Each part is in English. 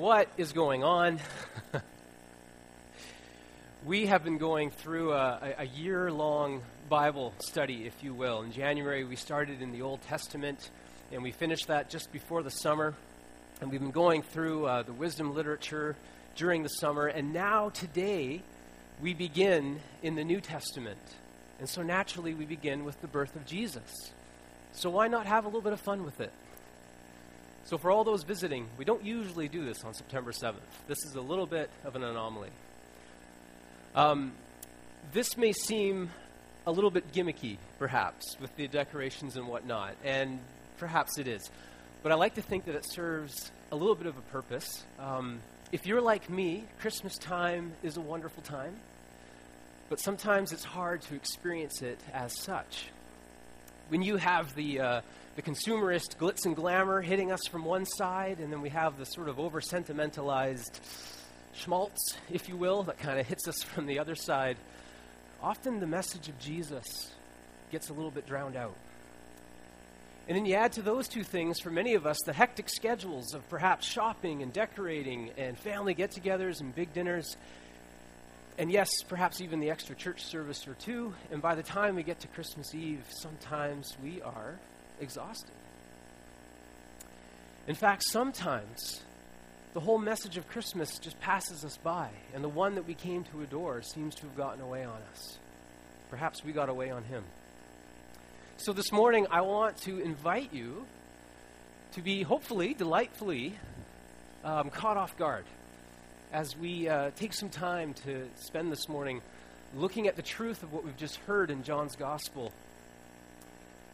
What is going on? we have been going through a, a year long Bible study, if you will. In January, we started in the Old Testament, and we finished that just before the summer. And we've been going through uh, the wisdom literature during the summer. And now, today, we begin in the New Testament. And so, naturally, we begin with the birth of Jesus. So, why not have a little bit of fun with it? So, for all those visiting, we don't usually do this on September 7th. This is a little bit of an anomaly. Um, this may seem a little bit gimmicky, perhaps, with the decorations and whatnot, and perhaps it is. But I like to think that it serves a little bit of a purpose. Um, if you're like me, Christmas time is a wonderful time, but sometimes it's hard to experience it as such. When you have the uh, the consumerist glitz and glamour hitting us from one side, and then we have the sort of over sentimentalized schmaltz, if you will, that kind of hits us from the other side. Often the message of Jesus gets a little bit drowned out. And then you add to those two things, for many of us, the hectic schedules of perhaps shopping and decorating and family get togethers and big dinners. And yes, perhaps even the extra church service or two. And by the time we get to Christmas Eve, sometimes we are exhausted. In fact, sometimes the whole message of Christmas just passes us by, and the one that we came to adore seems to have gotten away on us. Perhaps we got away on him. So this morning, I want to invite you to be hopefully, delightfully um, caught off guard as we uh, take some time to spend this morning looking at the truth of what we've just heard in John's Gospel.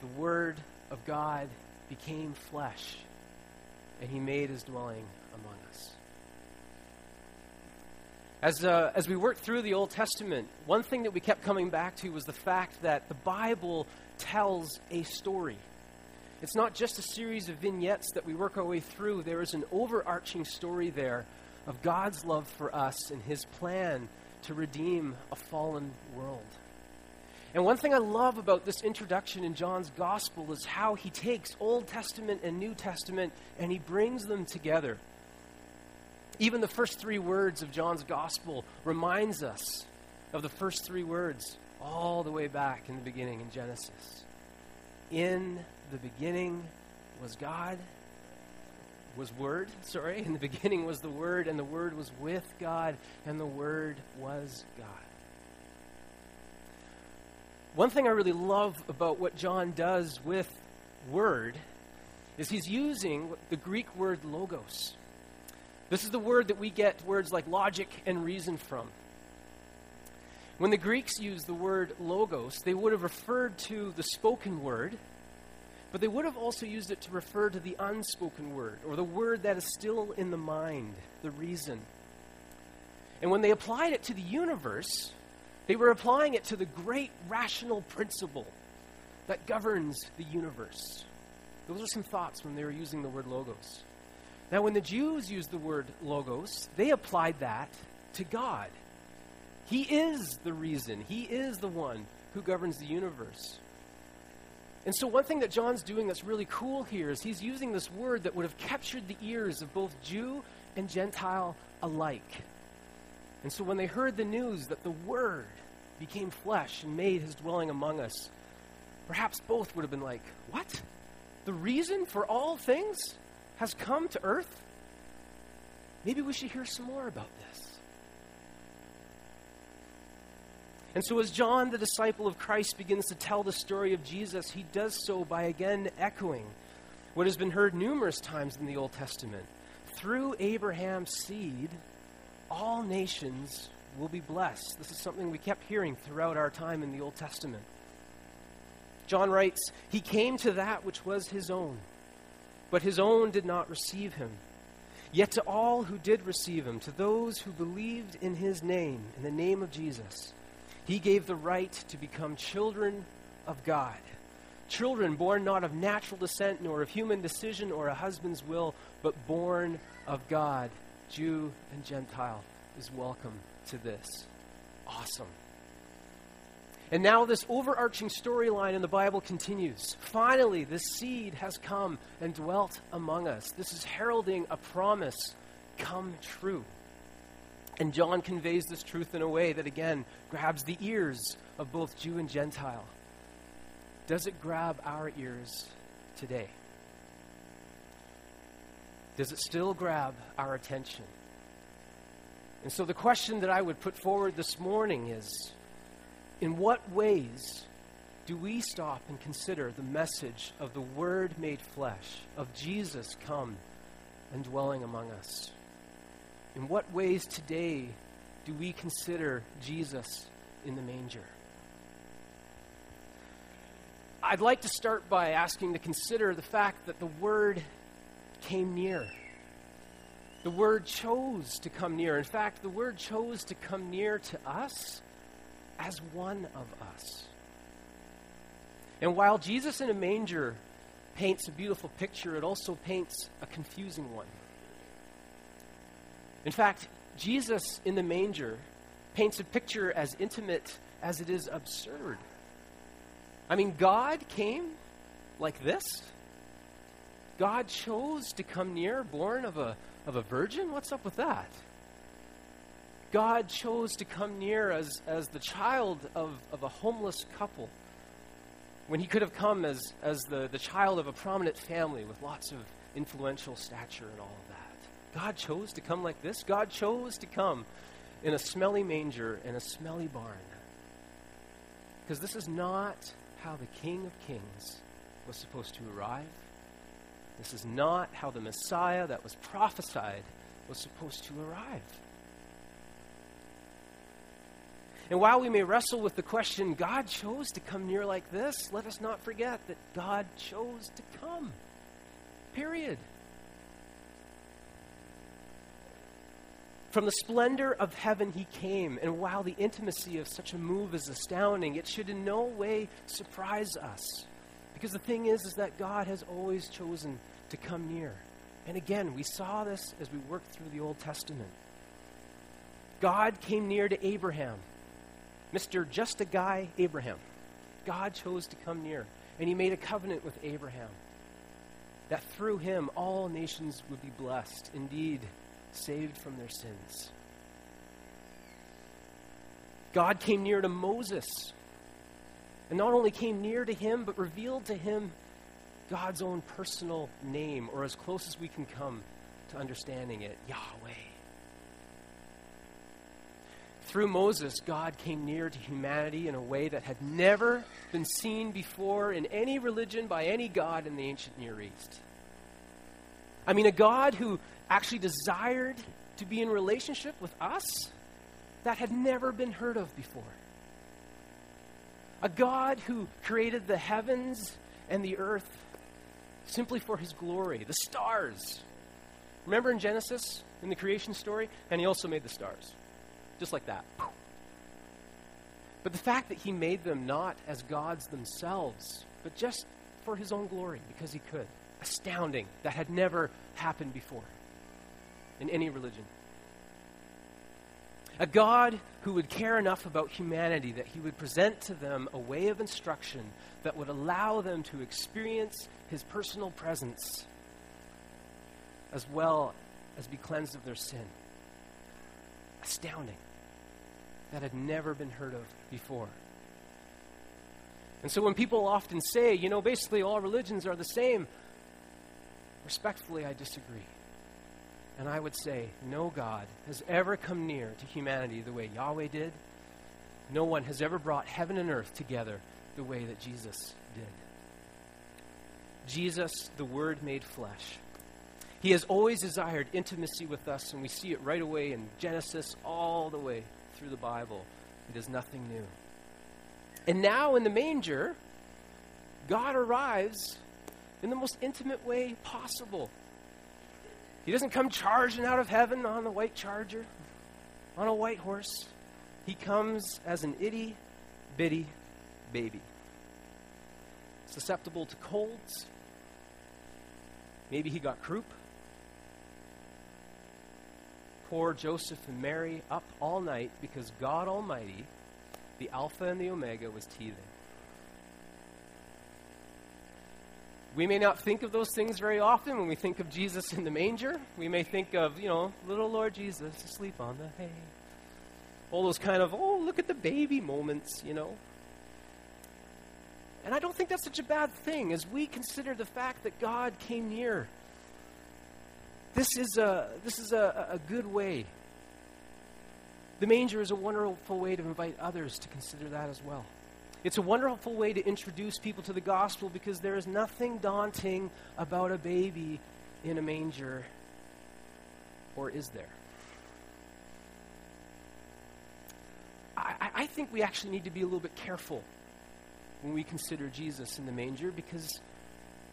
The Word of God became flesh, and he made his dwelling among us. As, uh, as we worked through the Old Testament, one thing that we kept coming back to was the fact that the Bible tells a story. It's not just a series of vignettes that we work our way through, there is an overarching story there of God's love for us and his plan to redeem a fallen world. And one thing I love about this introduction in John's gospel is how he takes Old Testament and New Testament and he brings them together. Even the first three words of John's gospel reminds us of the first three words all the way back in the beginning in Genesis. In the beginning was God, was Word, sorry. In the beginning was the Word, and the Word was with God, and the Word was God. One thing I really love about what John does with word is he's using the Greek word logos. This is the word that we get words like logic and reason from. When the Greeks used the word logos, they would have referred to the spoken word, but they would have also used it to refer to the unspoken word, or the word that is still in the mind, the reason. And when they applied it to the universe, they were applying it to the great rational principle that governs the universe. Those are some thoughts when they were using the word logos. Now, when the Jews used the word logos, they applied that to God. He is the reason, He is the one who governs the universe. And so, one thing that John's doing that's really cool here is he's using this word that would have captured the ears of both Jew and Gentile alike. And so when they heard the news that the Word became flesh and made his dwelling among us, perhaps both would have been like, What? The reason for all things has come to earth? Maybe we should hear some more about this. And so, as John, the disciple of Christ, begins to tell the story of Jesus, he does so by again echoing what has been heard numerous times in the Old Testament. Through Abraham's seed, all nations will be blessed. This is something we kept hearing throughout our time in the Old Testament. John writes, He came to that which was his own, but his own did not receive him. Yet to all who did receive him, to those who believed in his name, in the name of Jesus, he gave the right to become children of God. Children born not of natural descent, nor of human decision or a husband's will, but born of God. Jew and Gentile is welcome to this. Awesome. And now, this overarching storyline in the Bible continues. Finally, the seed has come and dwelt among us. This is heralding a promise come true. And John conveys this truth in a way that, again, grabs the ears of both Jew and Gentile. Does it grab our ears today? Does it still grab our attention? And so the question that I would put forward this morning is in what ways do we stop and consider the message of the Word made flesh, of Jesus come and dwelling among us? In what ways today do we consider Jesus in the manger? I'd like to start by asking to consider the fact that the Word came near. The Word chose to come near. In fact, the Word chose to come near to us as one of us. And while Jesus in a manger paints a beautiful picture, it also paints a confusing one. In fact, Jesus in the manger paints a picture as intimate as it is absurd. I mean, God came like this. God chose to come near, born of a, of a virgin? What's up with that? God chose to come near as, as the child of, of a homeless couple when he could have come as, as the, the child of a prominent family with lots of influential stature and all of that. God chose to come like this. God chose to come in a smelly manger in a smelly barn. Because this is not how the King of Kings was supposed to arrive. This is not how the Messiah that was prophesied was supposed to arrive. And while we may wrestle with the question, God chose to come near like this, let us not forget that God chose to come. Period. From the splendor of heaven he came, and while the intimacy of such a move is astounding, it should in no way surprise us. Because the thing is, is that God has always chosen to come near. And again, we saw this as we worked through the Old Testament. God came near to Abraham Mr. Just a Guy Abraham. God chose to come near, and he made a covenant with Abraham that through him all nations would be blessed, indeed, saved from their sins. God came near to Moses, and not only came near to him, but revealed to him God's own personal name, or as close as we can come to understanding it Yahweh. Through Moses, God came near to humanity in a way that had never been seen before in any religion by any God in the ancient Near East. I mean, a God who actually desired to be in relationship with us that had never been heard of before. A God who created the heavens and the earth simply for his glory, the stars. Remember in Genesis, in the creation story? And he also made the stars just like that. But the fact that he made them not as gods themselves, but just for his own glory, because he could. Astounding. That had never happened before in any religion. A God who would care enough about humanity that he would present to them a way of instruction that would allow them to experience his personal presence as well as be cleansed of their sin. Astounding that had never been heard of before. And so when people often say, you know, basically all religions are the same, respectfully, I disagree. And I would say, no God has ever come near to humanity the way Yahweh did. No one has ever brought heaven and earth together the way that Jesus did. Jesus, the Word made flesh. He has always desired intimacy with us, and we see it right away in Genesis all the way through the Bible. It is nothing new. And now in the manger, God arrives in the most intimate way possible. He doesn't come charging out of heaven on a white charger, on a white horse. He comes as an itty bitty baby, susceptible to colds. Maybe he got croup poor Joseph and Mary up all night because God Almighty, the Alpha and the Omega, was teething. We may not think of those things very often when we think of Jesus in the manger. We may think of, you know, little Lord Jesus asleep on the hay. All those kind of, oh, look at the baby moments, you know. And I don't think that's such a bad thing as we consider the fact that God came near. This is a, this is a, a good way. The manger is a wonderful way to invite others to consider that as well. It's a wonderful way to introduce people to the gospel because there is nothing daunting about a baby in a manger. Or is there? I, I think we actually need to be a little bit careful when we consider Jesus in the manger because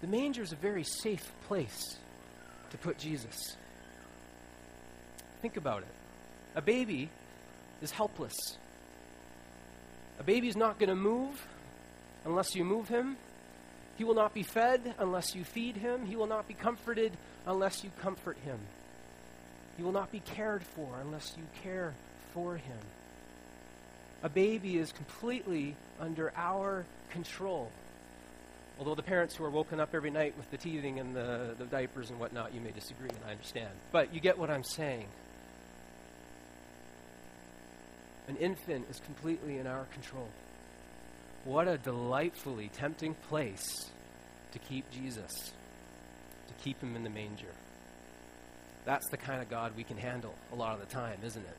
the manger is a very safe place to put Jesus. Think about it. A baby is helpless. A baby is not going to move unless you move him. He will not be fed unless you feed him. He will not be comforted unless you comfort him. He will not be cared for unless you care for him. A baby is completely under our control. Although the parents who are woken up every night with the teething and the, the diapers and whatnot, you may disagree, and I understand. But you get what I'm saying. An infant is completely in our control. What a delightfully tempting place to keep Jesus, to keep him in the manger. That's the kind of God we can handle a lot of the time, isn't it?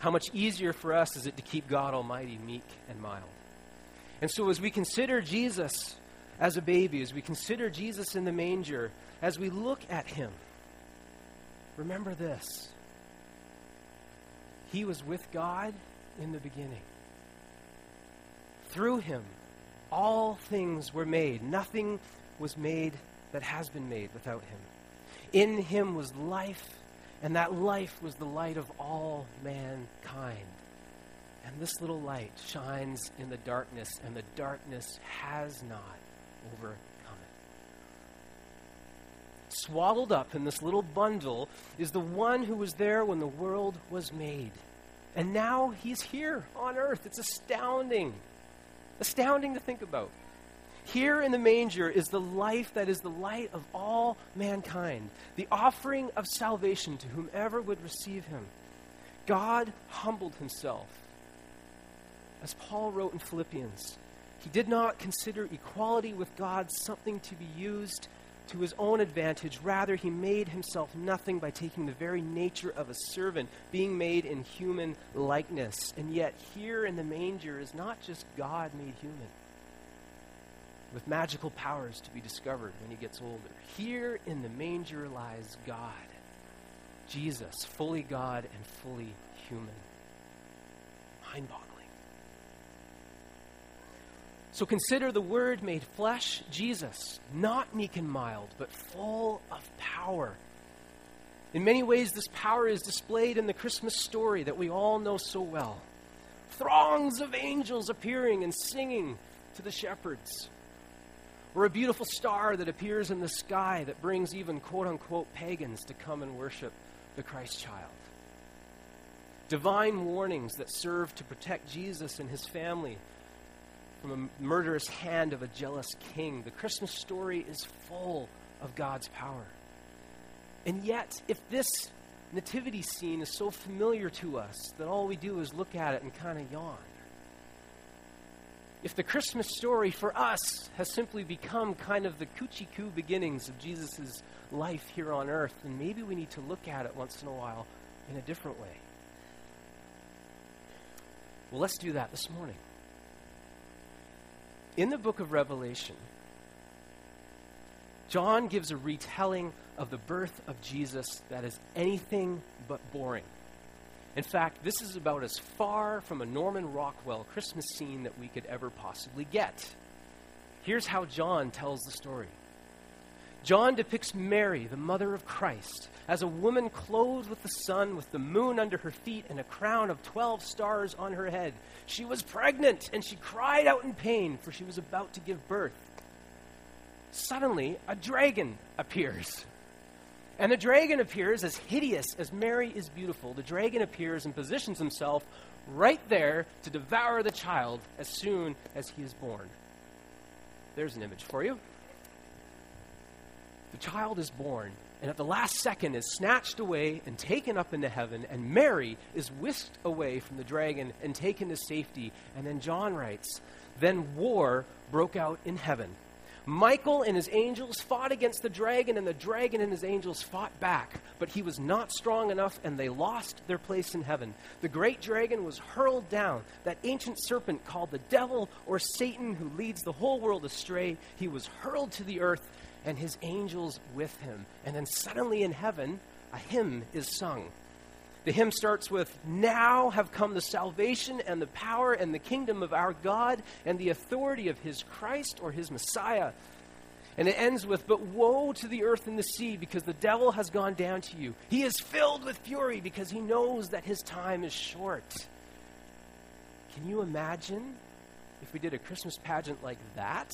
How much easier for us is it to keep God Almighty meek and mild? And so, as we consider Jesus as a baby, as we consider Jesus in the manger, as we look at him, remember this He was with God in the beginning. Through him, all things were made. Nothing was made that has been made without him. In him was life, and that life was the light of all mankind. And this little light shines in the darkness, and the darkness has not overcome Swaddled up in this little bundle is the one who was there when the world was made. And now he's here on earth. It's astounding. Astounding to think about. Here in the manger is the life that is the light of all mankind, the offering of salvation to whomever would receive him. God humbled himself as Paul wrote in Philippians, he did not consider equality with God something to be used to his own advantage. Rather, he made himself nothing by taking the very nature of a servant, being made in human likeness. And yet, here in the manger is not just God made human, with magical powers to be discovered when he gets older. Here in the manger lies God, Jesus, fully God and fully human. Mind boggling. So consider the Word made flesh, Jesus, not meek and mild, but full of power. In many ways, this power is displayed in the Christmas story that we all know so well. Throngs of angels appearing and singing to the shepherds. Or a beautiful star that appears in the sky that brings even quote unquote pagans to come and worship the Christ child. Divine warnings that serve to protect Jesus and his family from a murderous hand of a jealous king. The Christmas story is full of God's power. And yet, if this nativity scene is so familiar to us that all we do is look at it and kind of yawn, if the Christmas story for us has simply become kind of the coochie coo beginnings of Jesus' life here on earth, then maybe we need to look at it once in a while in a different way. Well, let's do that this morning in the book of Revelation, John gives a retelling of the birth of Jesus that is anything but boring. In fact, this is about as far from a Norman Rockwell Christmas scene that we could ever possibly get. Here's how John tells the story John depicts Mary, the mother of Christ, as a woman clothed with the sun, with the moon under her feet, and a crown of 12 stars on her head. She was pregnant, and she cried out in pain, for she was about to give birth. Suddenly, a dragon appears. And the dragon appears as hideous as Mary is beautiful. The dragon appears and positions himself right there to devour the child as soon as he is born. there's an image for you. The child is born, and at the last second is snatched away and taken up into heaven, and Mary is whisked away from the dragon and taken to safety. And then John writes, Then war broke out in heaven. Michael and his angels fought against the dragon, and the dragon and his angels fought back. But he was not strong enough, and they lost their place in heaven. The great dragon was hurled down, that ancient serpent called the devil or Satan, who leads the whole world astray. He was hurled to the earth, and his angels with him. And then suddenly in heaven, a hymn is sung. The hymn starts with, Now have come the salvation and the power and the kingdom of our God and the authority of his Christ or his Messiah. And it ends with, But woe to the earth and the sea, because the devil has gone down to you. He is filled with fury because he knows that his time is short. Can you imagine if we did a Christmas pageant like that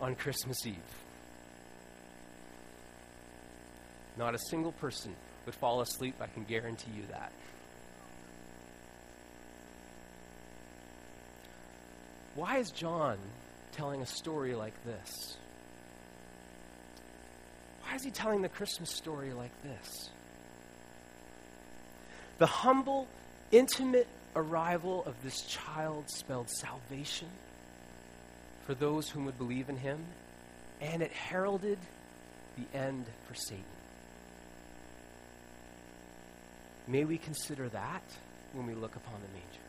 on Christmas Eve? Not a single person would fall asleep, I can guarantee you that. Why is John telling a story like this? Why is he telling the Christmas story like this? The humble, intimate arrival of this child spelled salvation for those whom would believe in him, and it heralded the end for Satan. May we consider that when we look upon the manger.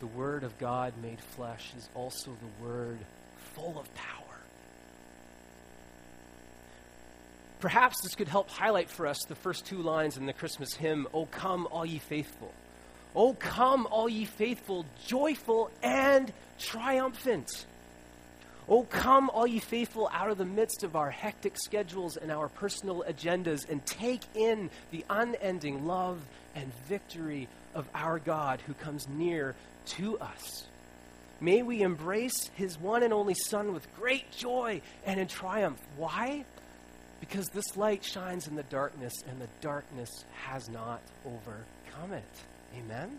The Word of God made flesh is also the Word full of power. Perhaps this could help highlight for us the first two lines in the Christmas hymn, O come, all ye faithful. O come, all ye faithful, joyful and triumphant. Oh, come, all ye faithful, out of the midst of our hectic schedules and our personal agendas, and take in the unending love and victory of our God who comes near to us. May we embrace his one and only Son with great joy and in triumph. Why? Because this light shines in the darkness, and the darkness has not overcome it. Amen?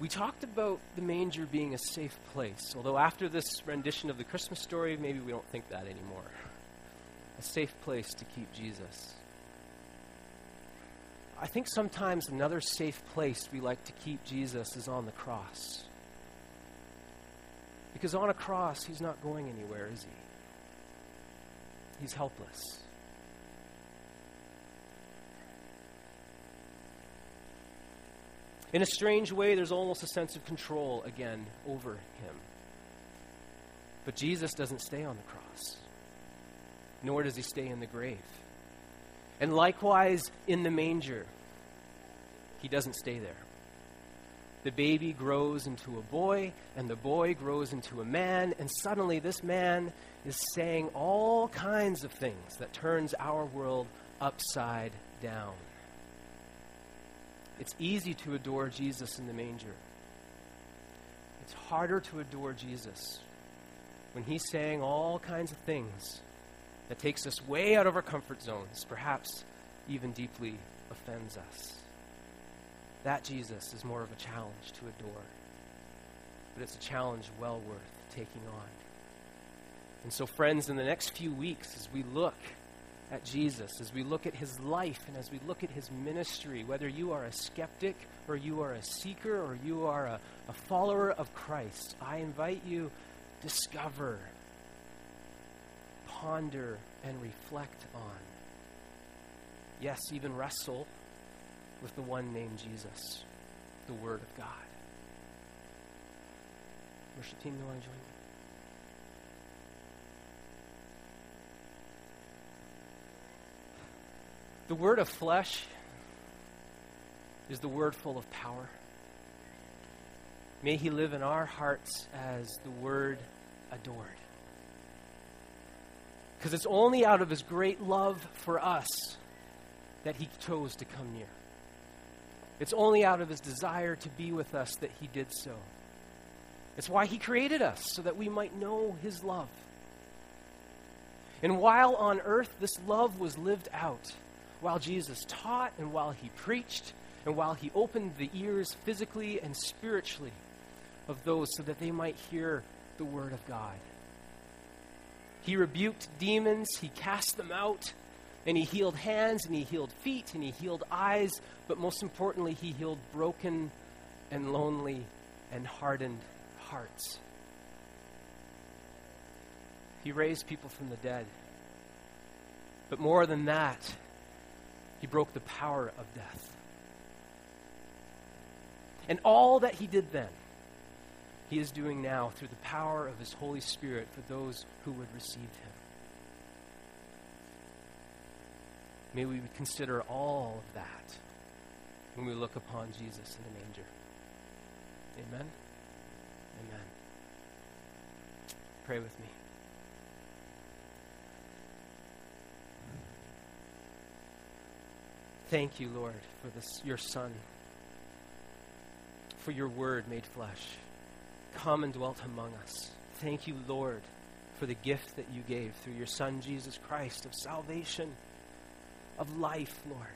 We talked about the manger being a safe place, although after this rendition of the Christmas story, maybe we don't think that anymore. A safe place to keep Jesus. I think sometimes another safe place we like to keep Jesus is on the cross. Because on a cross, he's not going anywhere, is he? He's helpless. In a strange way, there's almost a sense of control again over him. But Jesus doesn't stay on the cross, nor does he stay in the grave. And likewise, in the manger, he doesn't stay there. The baby grows into a boy, and the boy grows into a man, and suddenly this man is saying all kinds of things that turns our world upside down. It's easy to adore Jesus in the manger. It's harder to adore Jesus when he's saying all kinds of things that takes us way out of our comfort zones, perhaps even deeply offends us. That Jesus is more of a challenge to adore. But it's a challenge well worth taking on. And so, friends, in the next few weeks, as we look at Jesus, as we look at his life and as we look at his ministry, whether you are a skeptic or you are a seeker or you are a, a follower of Christ, I invite you discover, ponder, and reflect on. Yes, even wrestle with the one named Jesus, the Word of God. Worship team, you want to join me? The word of flesh is the word full of power. May he live in our hearts as the word adored. Because it's only out of his great love for us that he chose to come near. It's only out of his desire to be with us that he did so. It's why he created us, so that we might know his love. And while on earth this love was lived out, while Jesus taught and while he preached and while he opened the ears physically and spiritually of those so that they might hear the word of God. He rebuked demons, he cast them out, and he healed hands, and he healed feet, and he healed eyes, but most importantly, he healed broken and lonely and hardened hearts. He raised people from the dead. But more than that, he broke the power of death. And all that he did then, he is doing now through the power of his Holy Spirit for those who would receive him. May we consider all of that when we look upon Jesus in the manger. Amen. Amen. Pray with me. Thank you, Lord, for this, your Son, for your word made flesh. Come and dwelt among us. Thank you, Lord, for the gift that you gave through your Son, Jesus Christ, of salvation, of life, Lord.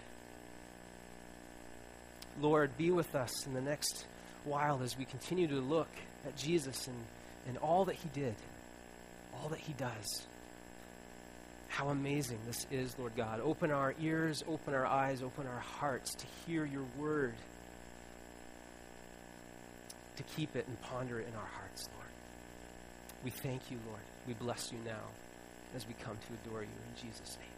Lord, be with us in the next while as we continue to look at Jesus and, and all that he did, all that he does. How amazing this is, Lord God. Open our ears, open our eyes, open our hearts to hear your word, to keep it and ponder it in our hearts, Lord. We thank you, Lord. We bless you now as we come to adore you in Jesus' name.